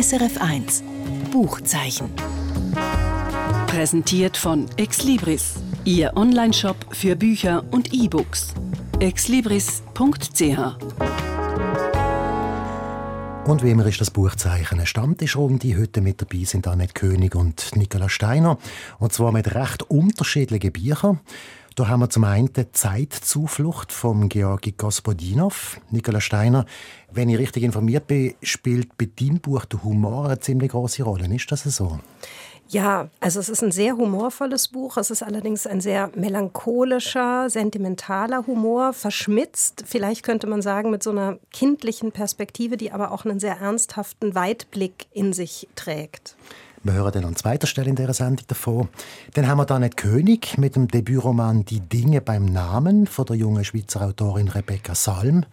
SRF1 Buchzeichen. Präsentiert von Exlibris, Ihr Onlineshop für Bücher und E-Books. exlibris.ch und wie immer ist das Buchzeichen eine Stammtischrunde. Heute mit dabei sind Annette König und Nicola Steiner. Und zwar mit recht unterschiedlichen Büchern. Da haben wir zum einen die Zeitzuflucht von Georgi Gospodinov. Nicola Steiner, wenn ich richtig informiert bin, spielt bei deinem Buch der Humor eine ziemlich große Rolle. Ist das so? Ja, also es ist ein sehr humorvolles Buch. Es ist allerdings ein sehr melancholischer, sentimentaler Humor, verschmitzt. Vielleicht könnte man sagen, mit so einer kindlichen Perspektive, die aber auch einen sehr ernsthaften Weitblick in sich trägt. Wir hören dann an zweiter Stelle in dieser Sendung davon. Dann haben wir dann den König mit dem Debütroman Die Dinge beim Namen von der jungen Schweizer Autorin Rebecca Salm.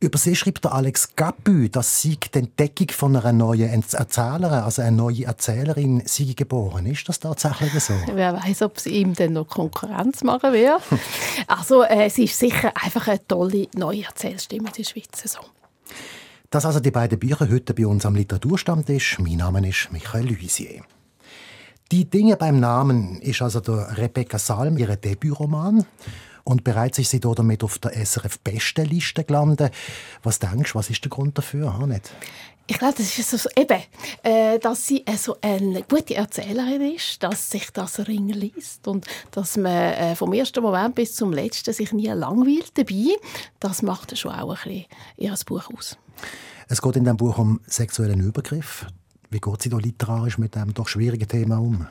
Über sie schreibt der Alex Gabü, dass sie die Entdeckung von einer neuen Erzählerin, also eine neue Erzählerin, sie geboren. Ist das tatsächlich so? Wer weiß, ob sie ihm denn noch Konkurrenz machen wird. also äh, sie ist sicher einfach eine tolle neue Erzählstimme in der Schweiz. So. Das also die beiden Bücher heute bei uns am Literaturstammtisch. Mein Name ist Michael Luisier. Die Dinge beim Namen ist also der Rebecca Salm, ihre Debütroman. Und bereits ist sie damit auf der SRF Bestenliste gelandet. Was denkst du, was ist der Grund dafür, Hanet? Ich glaube, das ist so, eben, äh, dass sie äh, so eine gute Erzählerin ist, dass sich das Ring liest und dass man äh, vom ersten Moment bis zum letzten sich nie langweilt dabei. Das macht schon auch ein bisschen ihr Buch aus. Es geht in diesem Buch um sexuellen Übergriff. Wie geht sie da literarisch mit diesem doch schwierigen Thema um?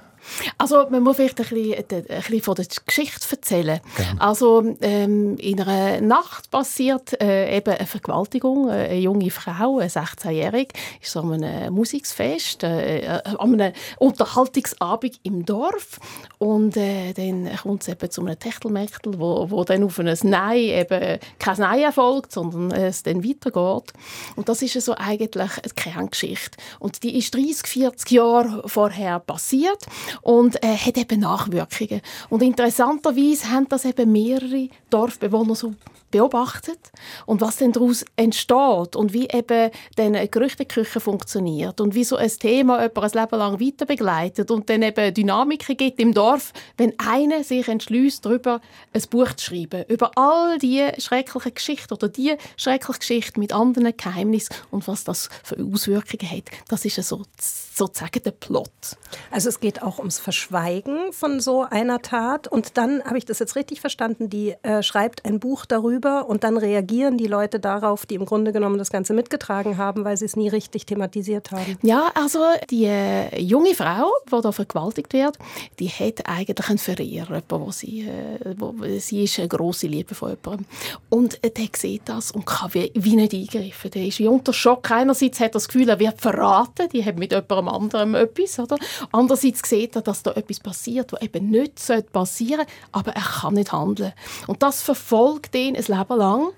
Also man muss vielleicht ein bisschen, ein bisschen von der Geschichte erzählen. Gerne. Also ähm, in einer Nacht passiert äh, eben eine Vergewaltigung. Eine junge Frau, eine 16-Jährige, ist so an einem Musikfest, äh, äh, an einem Unterhaltungsabend im Dorf und äh, dann kommt es eben zu einem Techtelmechtel, wo, wo dann auf ein Nein eben kein Nein erfolgt, sondern es dann weitergeht. Und das ist so eigentlich eine Kerngeschichte. Und die ist 30, 40 Jahre vorher passiert und äh, hat eben Nachwirkungen. Und interessanterweise haben das eben mehrere Dorfbewohner so beobachtet und was denn daraus entsteht und wie eben eine Gerüchteküche funktioniert und wie so ein Thema jemand ein Leben lang weiter begleitet und dann eben Dynamiken gibt im Dorf, wenn einer sich entschließt, darüber ein Buch zu schreiben, über all die schrecklichen Geschichten oder die schreckliche Geschichte mit anderen Geheimnissen und was das für Auswirkungen hat. Das ist so, sozusagen der Plot. Also es geht auch ums Verschweigen von so einer Tat und dann, habe ich das jetzt richtig verstanden, die äh, schreibt ein Buch darüber, drüber und dann reagieren die Leute darauf, die im Grunde genommen das Ganze mitgetragen haben, weil sie es nie richtig thematisiert haben. Ja, also die äh, junge Frau, die da vergewaltigt wird, die hat eigentlich einen Verehrer, wo sie, äh, wo, sie ist eine grosse Liebe von jemandem. Und äh, der sieht das und kann wie, wie nicht eingreifen. Der ist wie unter Schock. Einerseits hat er das Gefühl, er wird verraten, die hat mit jemandem anderem etwas. Oder? Andererseits sieht er, dass da etwas passiert, was eben nicht passieren sollte, aber er kann nicht handeln. Und das verfolgt ihn ein Leben lang.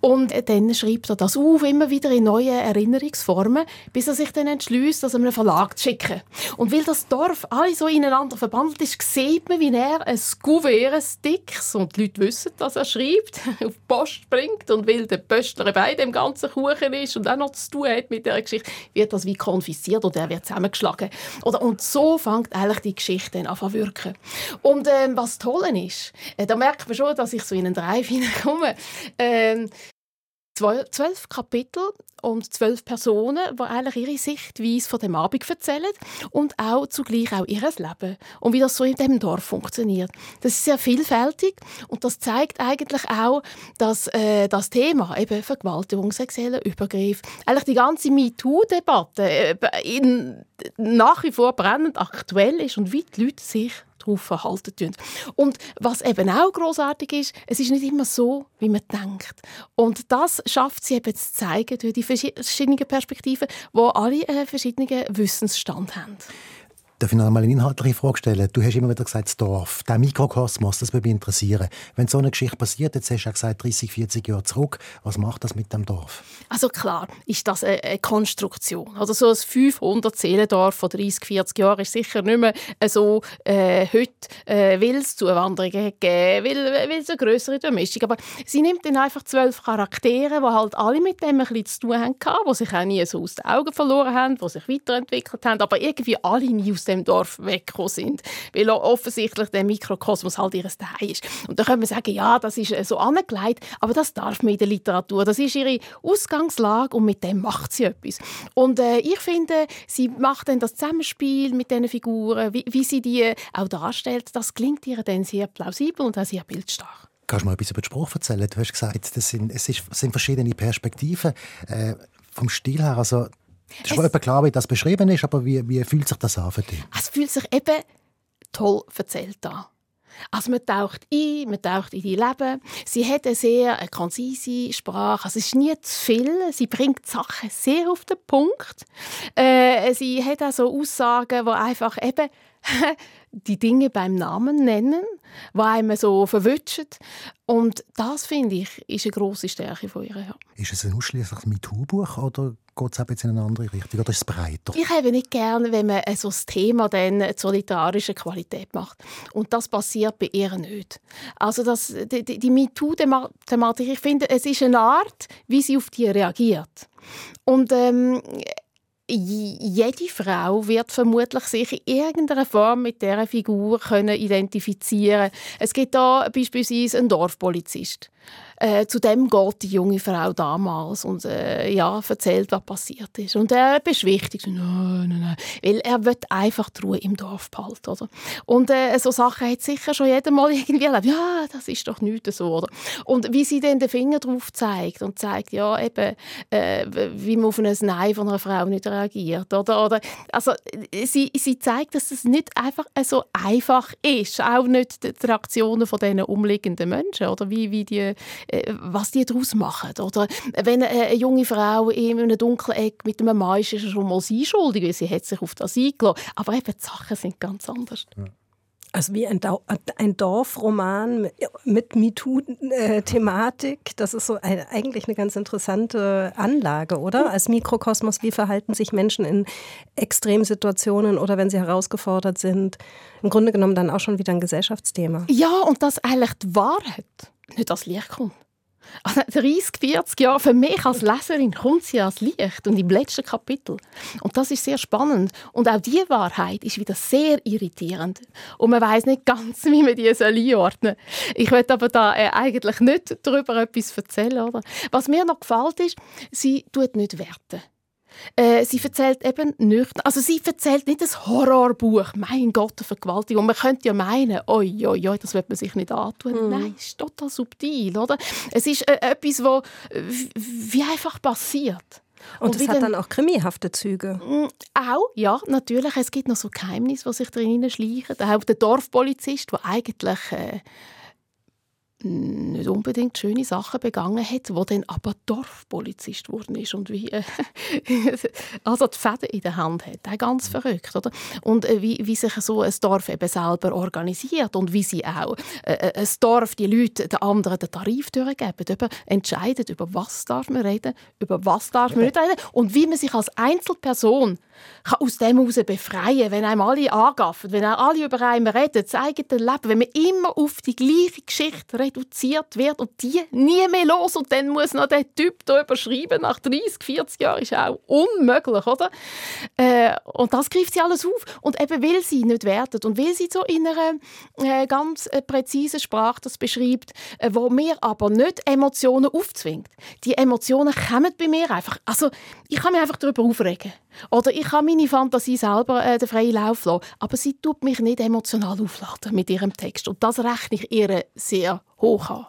Und dann schreibt er das auf, immer wieder in neuen Erinnerungsformen, bis er sich dann entschließt, das einem Verlag zu schicken. Und weil das Dorf alle so ineinander verbandelt ist, sieht man, wie er ein Kuvert, ein und die Leute wissen, dass er schreibt, auf die Post bringt und weil der Pöstler bei dem ganzen Kuchen ist und auch noch zu tun hat mit dieser Geschichte, wird das wie konfisziert oder er wird zusammengeschlagen. Oder, und so fängt eigentlich die Geschichte an zu wirken. Und ähm, was toll ist, äh, da merkt man schon, dass ich so in einen Drive hineinkomme. Ähm, zwölf Kapitel und zwölf Personen, die eigentlich ihre Sichtweise von dem Abend erzählen und auch zugleich auch ihr Leben und wie das so in dem Dorf funktioniert. Das ist sehr vielfältig und das zeigt eigentlich auch, dass äh, das Thema eben Vergewaltigung, sexueller Übergriff, eigentlich die ganze MeToo-Debatte äh, nach wie vor brennend aktuell ist und wie die Leute sich darauf verhalten. Und was eben auch großartig ist, es ist nicht immer so, wie man denkt. Und das schafft sie eben zu zeigen durch die verschiedenen Perspektiven, wo alle einen verschiedenen Wissensstand haben. Darf ich noch einmal eine inhaltliche Frage stellen? Du hast immer wieder gesagt, das Dorf, der Mikrokosmos, das würde mich interessieren. Wenn so eine Geschichte passiert, jetzt hast du ja gesagt, 30, 40 Jahre zurück, was macht das mit dem Dorf? Also klar ist das eine, Konstruktion. Also so ein 500 Seelendorf von 30, 40 Jahren ist sicher nicht mehr so äh, heute, äh, weil es Zuwanderungen geben, weil, weil es eine größere Durchmischung Aber sie nimmt dann einfach zwölf Charaktere, die halt alle mit dem ein bisschen zu tun haben, die sich auch nie so aus den Augen verloren haben, die sich weiterentwickelt haben, aber irgendwie alle nie aus dem Dorf weggekommen sind, weil offensichtlich der Mikrokosmos halt ihr Teil ist. Und da können wir sagen, ja, das ist äh, so angelegt, aber das darf man in der Literatur. Das ist ihre Ausgangslage und mit dem macht sie etwas. Und äh, ich finde, sie macht dann das Zusammenspiel mit diesen Figuren, wie, wie sie die auch darstellt, das klingt ihr dann sehr plausibel und auch sehr bildstark. Kannst du mal etwas über den Spruch erzählen? Du hast gesagt, das sind, es sind verschiedene Perspektiven. Äh, vom Stil her, also es ist schon etwa klar, wie das beschrieben ist, aber wie, wie fühlt sich das an für dich? Es fühlt sich eben toll erzählt an. Also man taucht ein, man taucht in die Leben. Sie hat eine sehr eine konzise Sprache. Also es ist nie zu viel. Sie bringt Sachen sehr auf den Punkt. Äh, sie hat auch so Aussagen, die einfach eben die Dinge beim Namen nennen, die einem so verwünschen. Und das, finde ich, ist eine grosse Stärke von ihr. Ja. Ist es ein ausschließliches MeToo-Buch oder geht es jetzt in eine andere Richtung oder ist es breiter? Ich habe nicht gerne, wenn man so das Thema dann zur literarischen Qualität macht. Und das passiert bei ihr nicht. Also das, die, die MeToo-Thematik, ich finde, es ist eine Art, wie sie auf die reagiert. Und ähm, jede Frau wird vermutlich sich in irgendeiner Form mit dieser Figur können identifizieren Es gibt da beispielsweise einen Dorfpolizist. Äh, zu dem geht die junge Frau damals und äh, ja, erzählt, was passiert ist. Und er beschwichtigt, nein, nein, nein, weil er will einfach die Ruhe im Dorf behalten. Oder? Und äh, so Sachen hat sicher schon jeder mal irgendwie erlebt. Ja, das ist doch nichts so. Oder? Und wie sie dann den Finger drauf zeigt und zeigt, ja, eben, äh, wie man auf ein Nein von einer Frau nicht reagiert. Oder, oder, also, sie, sie zeigt, dass es nicht einfach so einfach ist. Auch nicht die Reaktionen von diesen umliegenden Menschen. Oder wie, wie die äh, was die daraus machen. Oder wenn eine junge Frau in einem dunklen Eck mit einem Mann ist, ist schon mal sie schuldig, weil sie hat sich auf das eingelassen. Aber eben, die Sachen sind ganz anders. Ja. Also wie ein, ein Dorfroman mit MeToo-Thematik. Das ist so ein, eigentlich eine ganz interessante Anlage, oder? Als Mikrokosmos, wie verhalten sich Menschen in Extremsituationen oder wenn sie herausgefordert sind? Im Grunde genommen dann auch schon wieder ein Gesellschaftsthema. Ja, und das eigentlich die Wahrheit nicht als Licht kommt. Also 30, 40 Jahre, für mich als Leserin kommt sie als Licht und im letzten Kapitel. Und das ist sehr spannend. Und auch diese Wahrheit ist wieder sehr irritierend. Und man weiß nicht ganz, wie man die einordnen soll. Ich will aber da äh, eigentlich nicht darüber etwas erzählen. Oder? Was mir noch gefällt, ist, sie tut nicht werten. Äh, sie erzählt eben nicht, also sie erzählt nicht ein Horrorbuch, mein Gott, eine Vergewaltigung. Man könnte ja meinen, oi, oi, oi, das wird man sich nicht antun. Mm. Nein, es ist total subtil, oder? Es ist äh, etwas, was wie einfach passiert. Und, und es hat dann auch krimihafte Züge. Mm, auch, ja, natürlich. Es gibt noch so Geheimnisse, die sich drin schleichen. Auch der Dorfpolizist, der eigentlich... Äh, nicht unbedingt schöne Sachen begangen hat, wo dann aber Dorfpolizist geworden ist und wie äh, also die Fäden in der Hand hat. Das ganz verrückt, oder? Und äh, wie, wie sich so ein Dorf eben selber organisiert und wie sie auch äh, äh ein Dorf die Leute den anderen den Tarif durchgeben, über, entscheidet, über was darf man reden, über was darf man nicht reden und wie man sich als Einzelperson kann aus dem heraus befreien, wenn einem alle angaffen, wenn alle über einen reden, das eigene Leben, wenn man immer auf die gleiche Geschichte reduziert wird und die nie mehr los. Und dann muss noch der Typ da überschreiben. Nach 30, 40 Jahren ist auch unmöglich, oder? Äh, und das greift sie alles auf. Und eben weil sie nicht wertet und weil sie so in einer äh, ganz äh, präzisen Sprache das beschreibt, äh, wo mir aber nicht Emotionen aufzwingt. Die Emotionen kommen bei mir einfach, also ich kann mich einfach darüber aufregen oder ich kann meine Fantasie selber äh, den freien Lauf lassen, aber sie tut mich nicht emotional aufladen mit ihrem Text und das rechne ich ihr sehr hoch an.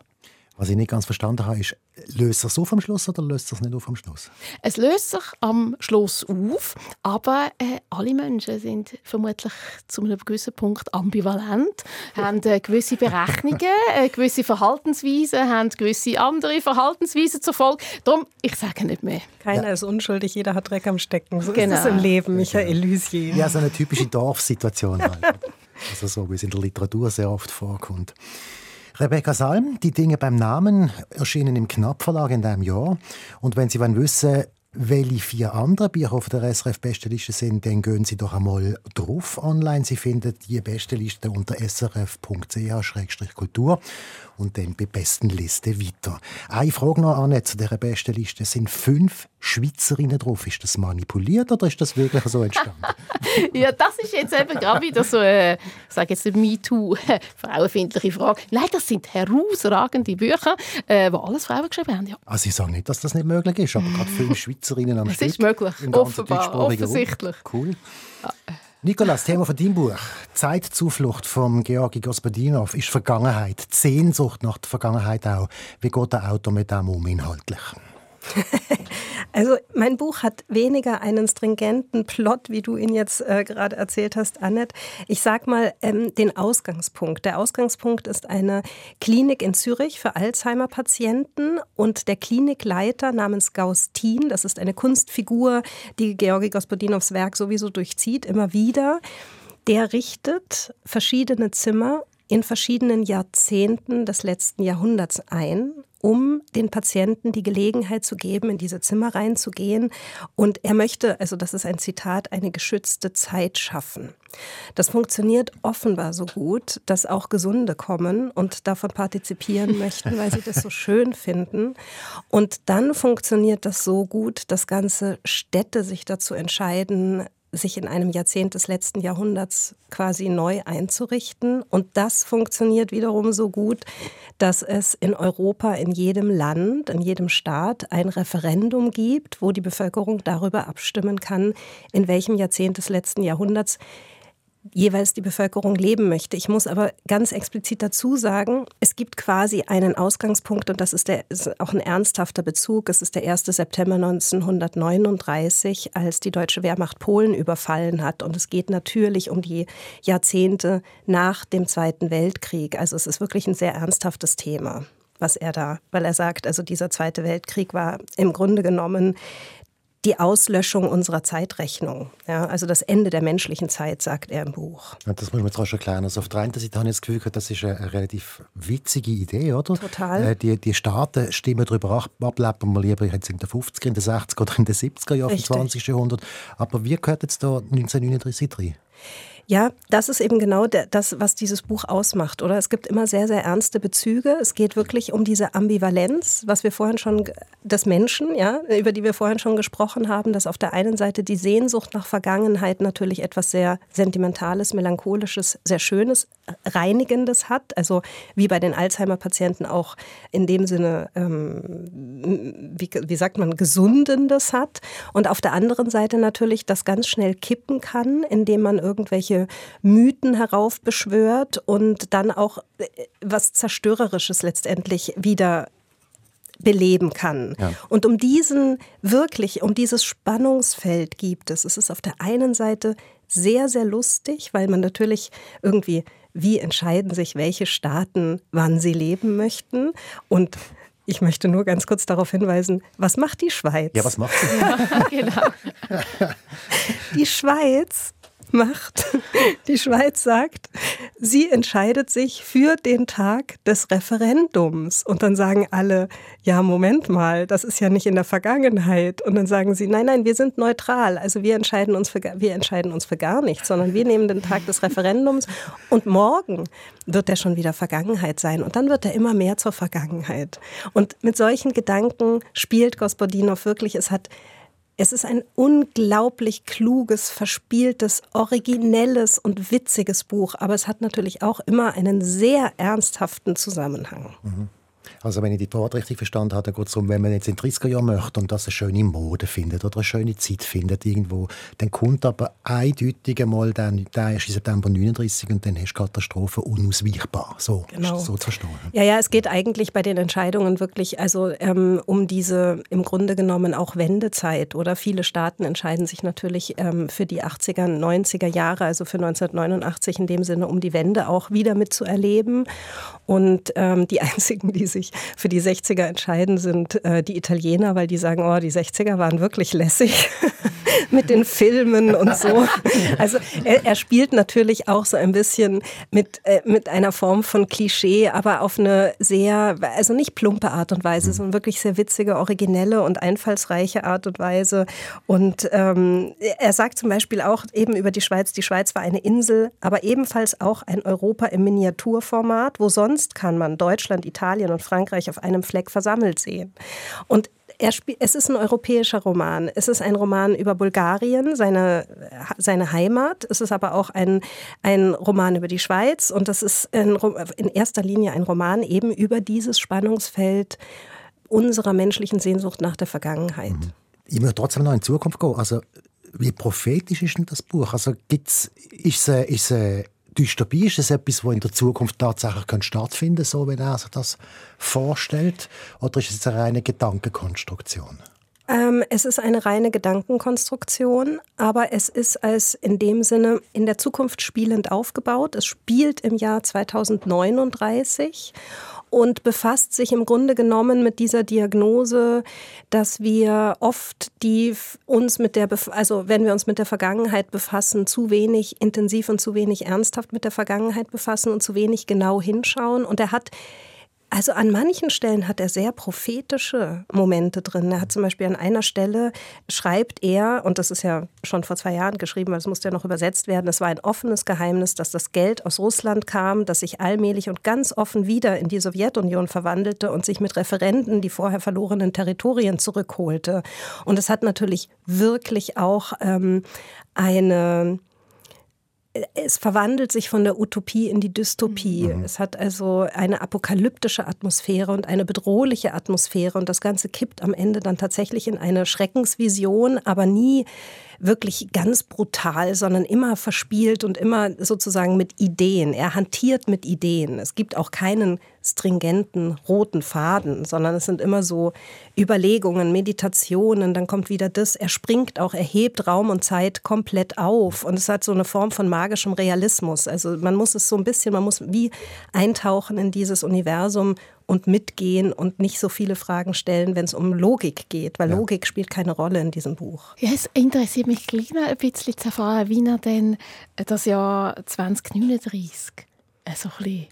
Was ich nicht ganz verstanden habe, ist, löst es auf am Schluss oder löst es nicht auf am Schluss? Es löst sich am Schluss auf, aber äh, alle Menschen sind vermutlich zu einem gewissen Punkt ambivalent, haben äh, gewisse Berechnungen, äh, gewisse Verhaltensweisen, haben gewisse andere Verhaltensweisen zur Folge. Darum, ich sage nicht mehr. Keiner ja. ist unschuldig, jeder hat Dreck am Stecken. So genau. ist es im Leben, Michael Lüsier. Ja, so eine typische Dorfsituation halt. also so, wie es in der Literatur sehr oft vorkommt. Rebecca Salm, die Dinge beim Namen erschienen im Knappverlag in diesem Jahr. Und wenn Sie wollen wissen, welche vier andere Bücher auf der SRF-Bestenliste sind, dann gehen Sie doch einmal drauf online. Sie finden die Bestenliste unter srf.ch-kultur und dann bei besten Liste weiter. Eine Frage noch an zu dieser Bestenliste. Es sind fünf Schweizerinnen drauf. Ist das manipuliert oder ist das wirklich so entstanden? ja, das ist jetzt eben gerade wieder so eine, ich sage jetzt MeToo, frauenfindliche Frage. Nein, das sind herausragende Bücher, äh, wo alles Frauen geschrieben haben. Ja. Also ich sage nicht, dass das nicht möglich ist, aber gerade fünf Schweizerinnen am es Stück. Es ist möglich, offenbar, offensichtlich. Cool. Nikolas, Thema von deinem Buch. Zeitzuflucht von Georgi Gospodinov ist Vergangenheit. Die Sehnsucht nach der Vergangenheit auch. Wie geht der Autor mit dem um inhaltlich? Also mein Buch hat weniger einen stringenten Plot, wie du ihn jetzt äh, gerade erzählt hast, Annette. Ich sag mal ähm, den Ausgangspunkt. Der Ausgangspunkt ist eine Klinik in Zürich für Alzheimer-Patienten und der Klinikleiter namens Gaustin, das ist eine Kunstfigur, die Georgi Gospodinovs Werk sowieso durchzieht, immer wieder. Der richtet verschiedene Zimmer in verschiedenen Jahrzehnten des letzten Jahrhunderts ein um den Patienten die Gelegenheit zu geben, in diese Zimmer reinzugehen. Und er möchte, also das ist ein Zitat, eine geschützte Zeit schaffen. Das funktioniert offenbar so gut, dass auch Gesunde kommen und davon partizipieren möchten, weil sie das so schön finden. Und dann funktioniert das so gut, dass ganze Städte sich dazu entscheiden, sich in einem Jahrzehnt des letzten Jahrhunderts quasi neu einzurichten. Und das funktioniert wiederum so gut, dass es in Europa in jedem Land, in jedem Staat ein Referendum gibt, wo die Bevölkerung darüber abstimmen kann, in welchem Jahrzehnt des letzten Jahrhunderts jeweils die Bevölkerung leben möchte. Ich muss aber ganz explizit dazu sagen, es gibt quasi einen Ausgangspunkt und das ist, der, ist auch ein ernsthafter Bezug. Es ist der 1. September 1939, als die deutsche Wehrmacht Polen überfallen hat. Und es geht natürlich um die Jahrzehnte nach dem Zweiten Weltkrieg. Also es ist wirklich ein sehr ernsthaftes Thema was er da, weil er sagt, also dieser Zweite Weltkrieg war im Grunde genommen die Auslöschung unserer Zeitrechnung. Ja, also das Ende der menschlichen Zeit, sagt er im Buch. Ja, das muss man jetzt auch schon klären. Also auf der einen Seite habe ich das Gefühl, das ist eine relativ witzige Idee, oder? Total. Äh, die, die Staaten stimmen darüber ab, ableben wir lieber jetzt in den 50er, in den 60er oder in den 70er Jahren des 20. Jahrhunderts. Aber wie gehört jetzt da 1939 rein? Ja, das ist eben genau das, was dieses Buch ausmacht, oder? Es gibt immer sehr, sehr ernste Bezüge. Es geht wirklich um diese Ambivalenz, was wir vorhin schon, des Menschen, ja, über die wir vorhin schon gesprochen haben, dass auf der einen Seite die Sehnsucht nach Vergangenheit natürlich etwas sehr Sentimentales, Melancholisches, sehr Schönes, Reinigendes hat. Also wie bei den Alzheimer-Patienten auch in dem Sinne, ähm, wie, wie sagt man, Gesundendes hat. Und auf der anderen Seite natürlich das ganz schnell kippen kann, indem man irgendwelche Mythen heraufbeschwört und dann auch äh, was Zerstörerisches letztendlich wieder beleben kann. Ja. Und um diesen wirklich, um dieses Spannungsfeld gibt es. Es ist auf der einen Seite sehr, sehr lustig, weil man natürlich irgendwie, wie entscheiden sich welche Staaten, wann sie leben möchten und ich möchte nur ganz kurz darauf hinweisen, was macht die Schweiz? Ja, was macht sie? Ja, genau. Die Schweiz macht. Die Schweiz sagt, sie entscheidet sich für den Tag des Referendums. Und dann sagen alle, ja, Moment mal, das ist ja nicht in der Vergangenheit. Und dann sagen sie, nein, nein, wir sind neutral. Also wir entscheiden uns für, wir entscheiden uns für gar nichts, sondern wir nehmen den Tag des Referendums und morgen wird der schon wieder Vergangenheit sein. Und dann wird er immer mehr zur Vergangenheit. Und mit solchen Gedanken spielt Gospodinov wirklich. Es hat es ist ein unglaublich kluges, verspieltes, originelles und witziges Buch, aber es hat natürlich auch immer einen sehr ernsthaften Zusammenhang. Mhm. Also wenn ich die Wort richtig verstanden habe, dann geht es darum, wenn man jetzt in den 30er Jahren möchte und das eine schöne Mode findet oder eine schöne Zeit findet irgendwo, dann kommt aber eindeutig einmal der, der 1. September 39 und dann ist Katastrophe unausweichbar. So, genau. so zu verstehen. Ja, ja, es geht eigentlich bei den Entscheidungen wirklich also ähm, um diese im Grunde genommen auch Wendezeit oder viele Staaten entscheiden sich natürlich ähm, für die 80er, 90er Jahre, also für 1989 in dem Sinne, um die Wende auch wieder mitzuerleben. Und ähm, die einzigen, die sich für die 60er entscheiden, sind äh, die Italiener, weil die sagen, oh, die 60er waren wirklich lässig mit den Filmen und so. Also er, er, spielt natürlich auch so ein bisschen mit, äh, mit einer Form von Klischee, aber auf eine sehr, also nicht plumpe Art und Weise, sondern wirklich sehr witzige, originelle und einfallsreiche Art und Weise. Und ähm, er sagt zum Beispiel auch eben über die Schweiz, die Schweiz war eine Insel, aber ebenfalls auch ein Europa im Miniaturformat, wo sonst kann man Deutschland, Italien und Frankreich auf einem Fleck versammelt sehen. Und es ist ein europäischer Roman. Es ist ein Roman über Bulgarien, seine, seine Heimat. Es ist aber auch ein, ein Roman über die Schweiz. Und das ist in, in erster Linie ein Roman eben über dieses Spannungsfeld unserer menschlichen Sehnsucht nach der Vergangenheit. Mhm. Ich möchte trotzdem noch in Zukunft gehen. Also, wie prophetisch ist denn das Buch? Also, gibt's, ist es, es Dystopie? Ist es etwas, das in der Zukunft tatsächlich stattfinden kann, so wie er sich das vorstellt? Oder ist es eine reine Gedankenkonstruktion? Ähm, es ist eine reine Gedankenkonstruktion, aber es ist als in dem Sinne in der Zukunft spielend aufgebaut. Es spielt im Jahr 2039 und befasst sich im Grunde genommen mit dieser Diagnose, dass wir oft die uns mit der, also wenn wir uns mit der Vergangenheit befassen, zu wenig intensiv und zu wenig ernsthaft mit der Vergangenheit befassen und zu wenig genau hinschauen. Und er hat also an manchen Stellen hat er sehr prophetische Momente drin. Er hat zum Beispiel an einer Stelle schreibt er, und das ist ja schon vor zwei Jahren geschrieben, weil es musste ja noch übersetzt werden, es war ein offenes Geheimnis, dass das Geld aus Russland kam, das sich allmählich und ganz offen wieder in die Sowjetunion verwandelte und sich mit Referenden die vorher verlorenen Territorien zurückholte. Und es hat natürlich wirklich auch ähm, eine es verwandelt sich von der Utopie in die Dystopie. Mhm. Es hat also eine apokalyptische Atmosphäre und eine bedrohliche Atmosphäre und das Ganze kippt am Ende dann tatsächlich in eine Schreckensvision, aber nie wirklich ganz brutal, sondern immer verspielt und immer sozusagen mit Ideen. Er hantiert mit Ideen. Es gibt auch keinen stringenten roten Faden, sondern es sind immer so Überlegungen, Meditationen, dann kommt wieder das. Er springt auch, er hebt Raum und Zeit komplett auf und es hat so eine Form von magischem Realismus. Also man muss es so ein bisschen, man muss wie eintauchen in dieses Universum und mitgehen und nicht so viele Fragen stellen, wenn es um Logik geht, weil ja. Logik spielt keine Rolle in diesem Buch. Ja, es interessiert mich gleich noch ein bisschen zu erfahren, wie er denn das Jahr 2039 so ein bisschen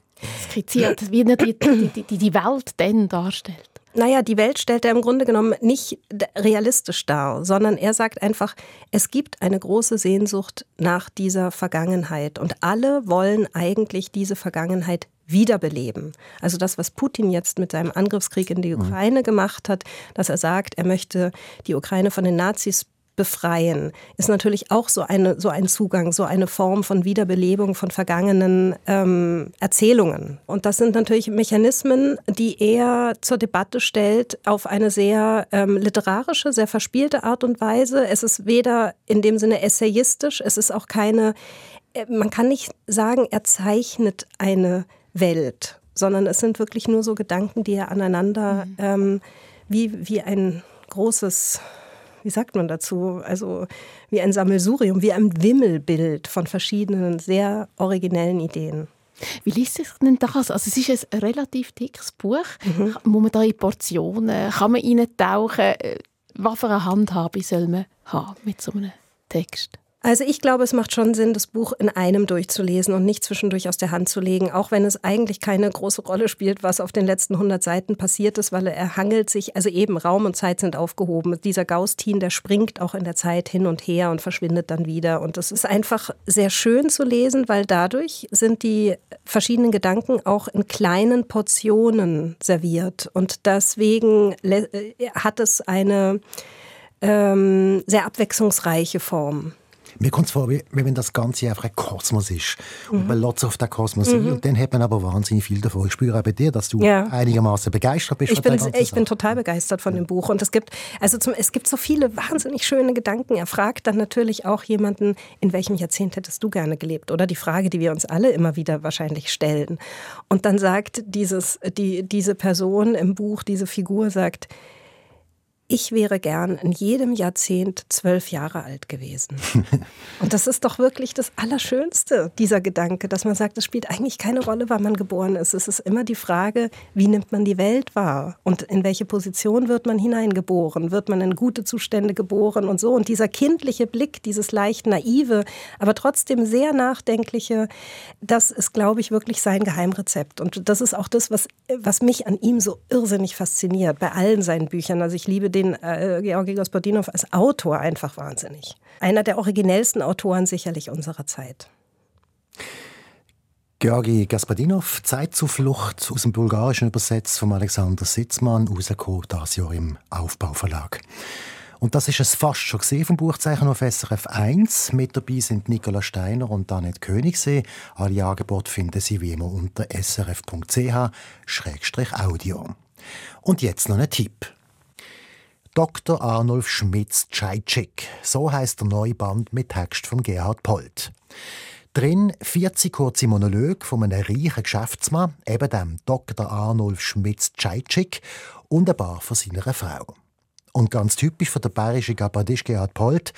skizziert, wie er die, die, die, die Welt denn darstellt. Naja, die Welt stellt er im Grunde genommen nicht realistisch dar, sondern er sagt einfach, es gibt eine große Sehnsucht nach dieser Vergangenheit und alle wollen eigentlich diese Vergangenheit wiederbeleben. Also das, was Putin jetzt mit seinem Angriffskrieg in die mhm. Ukraine gemacht hat, dass er sagt, er möchte die Ukraine von den Nazis befreien, ist natürlich auch so, eine, so ein Zugang, so eine Form von Wiederbelebung von vergangenen ähm, Erzählungen. Und das sind natürlich Mechanismen, die er zur Debatte stellt auf eine sehr ähm, literarische, sehr verspielte Art und Weise. Es ist weder in dem Sinne essayistisch, es ist auch keine, äh, man kann nicht sagen, er zeichnet eine Welt, sondern es sind wirklich nur so Gedanken, die er aneinander mhm. ähm, wie, wie ein großes, wie sagt man dazu, also wie ein Sammelsurium, wie ein Wimmelbild von verschiedenen sehr originellen Ideen. Wie liest sich denn das? Also es ist ein relativ dickes Buch. Mhm. Muss man da in Portionen, kann man eintauchen? Was für eine Handhabe soll man haben mit so einem Text? Also ich glaube, es macht schon Sinn, das Buch in einem durchzulesen und nicht zwischendurch aus der Hand zu legen, auch wenn es eigentlich keine große Rolle spielt, was auf den letzten 100 Seiten passiert ist, weil er hangelt sich, also eben Raum und Zeit sind aufgehoben. Dieser Gaustin, der springt auch in der Zeit hin und her und verschwindet dann wieder. Und das ist einfach sehr schön zu lesen, weil dadurch sind die verschiedenen Gedanken auch in kleinen Portionen serviert. Und deswegen äh, hat es eine ähm, sehr abwechslungsreiche Form. Mir kommt es vor, wie, wenn das Ganze einfach ein Kosmos ist. Mhm. Und man lässt auf den Kosmos mhm. und dann hat man aber wahnsinnig viel davon. Ich spüre auch bei dir, dass du ja. einigermaßen begeistert bist. Ich, bin, ich bin total begeistert von dem Buch. Und es gibt, also zum, es gibt so viele wahnsinnig schöne Gedanken. Er fragt dann natürlich auch jemanden, in welchem Jahrzehnt hättest du gerne gelebt? Oder die Frage, die wir uns alle immer wieder wahrscheinlich stellen. Und dann sagt dieses, die, diese Person im Buch, diese Figur sagt, ich wäre gern in jedem Jahrzehnt zwölf Jahre alt gewesen. Und das ist doch wirklich das Allerschönste, dieser Gedanke, dass man sagt, es spielt eigentlich keine Rolle, wann man geboren ist. Es ist immer die Frage, wie nimmt man die Welt wahr und in welche Position wird man hineingeboren? Wird man in gute Zustände geboren und so? Und dieser kindliche Blick, dieses leicht naive, aber trotzdem sehr nachdenkliche, das ist, glaube ich, wirklich sein Geheimrezept. Und das ist auch das, was, was mich an ihm so irrsinnig fasziniert, bei allen seinen Büchern. Also ich liebe den äh, Georgi Gospodinov als Autor einfach wahnsinnig. Einer der originellsten Autoren sicherlich unserer Zeit. Georgi Gaspadinov, Zeitzuflucht aus dem Bulgarischen übersetzt von Alexander Sitzmann, rausgekommen das Jahr im Aufbauverlag. Und das ist es fast schon gesehen vom Buchzeichen auf SRF 1. Mit dabei sind Nicola Steiner und Annette Königsee. Alle Angebote finden Sie wie immer unter srf.ch-audio. Und jetzt noch ein Tipp. Dr. Arnulf Schmitz Tschajczyk. So heißt der neue Band mit Text von Gerhard Polt. Drin 40 kurze Monologe von einem reichen Geschäftsmann, eben dem Dr. Arnulf Schmitz Tschajczyk und ein paar von seiner Frau. Und ganz typisch für den bayerischen Gabardist Gerhard Polt,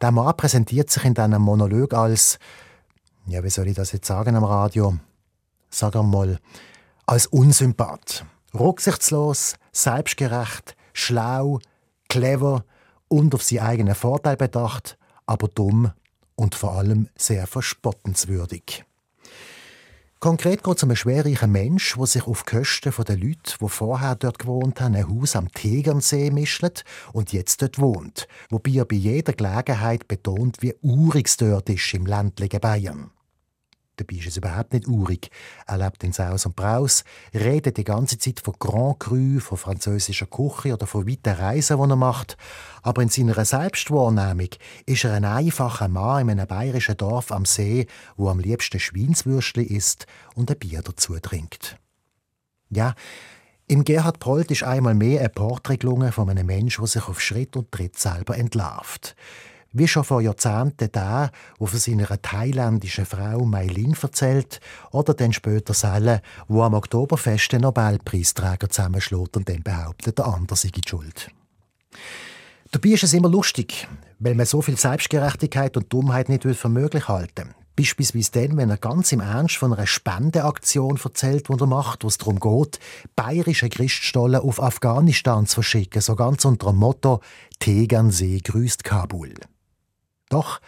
der Mann präsentiert sich in diesem Monolog als, ja, wie soll ich das jetzt sagen am Radio? Sag einmal, als Unsympath. Rücksichtslos, selbstgerecht, schlau, clever und auf seinen eigenen Vorteil bedacht, aber dumm und vor allem sehr verspottenswürdig. Konkret geht es um einen schwerreichen Mensch, der sich auf Kosten der Leute, die vorher dort gewohnt haben, ein Haus am Tegernsee mischt und jetzt dort wohnt, wobei er bei jeder Gelegenheit betont, wie urig es dort ist im ländlichen Bayern. Dabei ist es überhaupt nicht urig. Er lebt in Saus und Braus, redet die ganze Zeit von Grand Cru, von französischer Küche oder von weiten Reisen, die er macht. Aber in seiner Selbstwahrnehmung ist er ein einfacher Mann in einem bayerischen Dorf am See, wo am liebsten Schweinswürstli isst und ein Bier dazu trinkt. Ja, im Gerhard Polt ist einmal mehr ein Porträt gelungen von einem Menschen, der sich auf Schritt und Tritt selber entlarvt wie schon vor Jahrzehnten der, der von seiner thailändischen Frau Mai Ling erzählt, oder dann später Selle, wo am Oktoberfest den Nobelpreisträger zusammenschlägt und dann behauptet, der andere sei die Schuld. Dabei ist es immer lustig, weil man so viel Selbstgerechtigkeit und Dummheit nicht für möglich halten Beispielsweise dann, wenn er ganz im Ernst von einer Spendeaktion erzählt, die er macht, wo es darum geht, bayerische Christstollen auf Afghanistan zu verschicken, so ganz unter dem Motto Tegernsee grüßt Kabul. Doch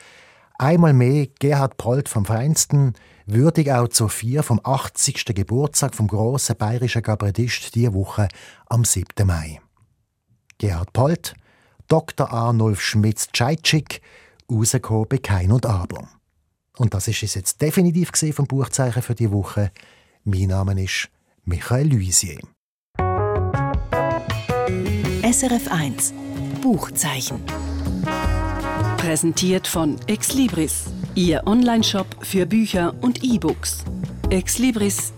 einmal mehr Gerhard Polt vom Feinsten, würdig auch Sophia vom 80. Geburtstag vom grossen bayerischen Kabarettist diese Woche am 7. Mai. Gerhard Polt, Dr. Arnulf Schmitz-Tscheitschik, rausgekommen bei Kein und Aber. Und das ist es jetzt definitiv vom Buchzeichen für die Woche. Mein Name ist Michael Luisier. SRF 1 Buchzeichen Präsentiert von Exlibris, Ihr Onlineshop für Bücher und E-Books. exlibris.ch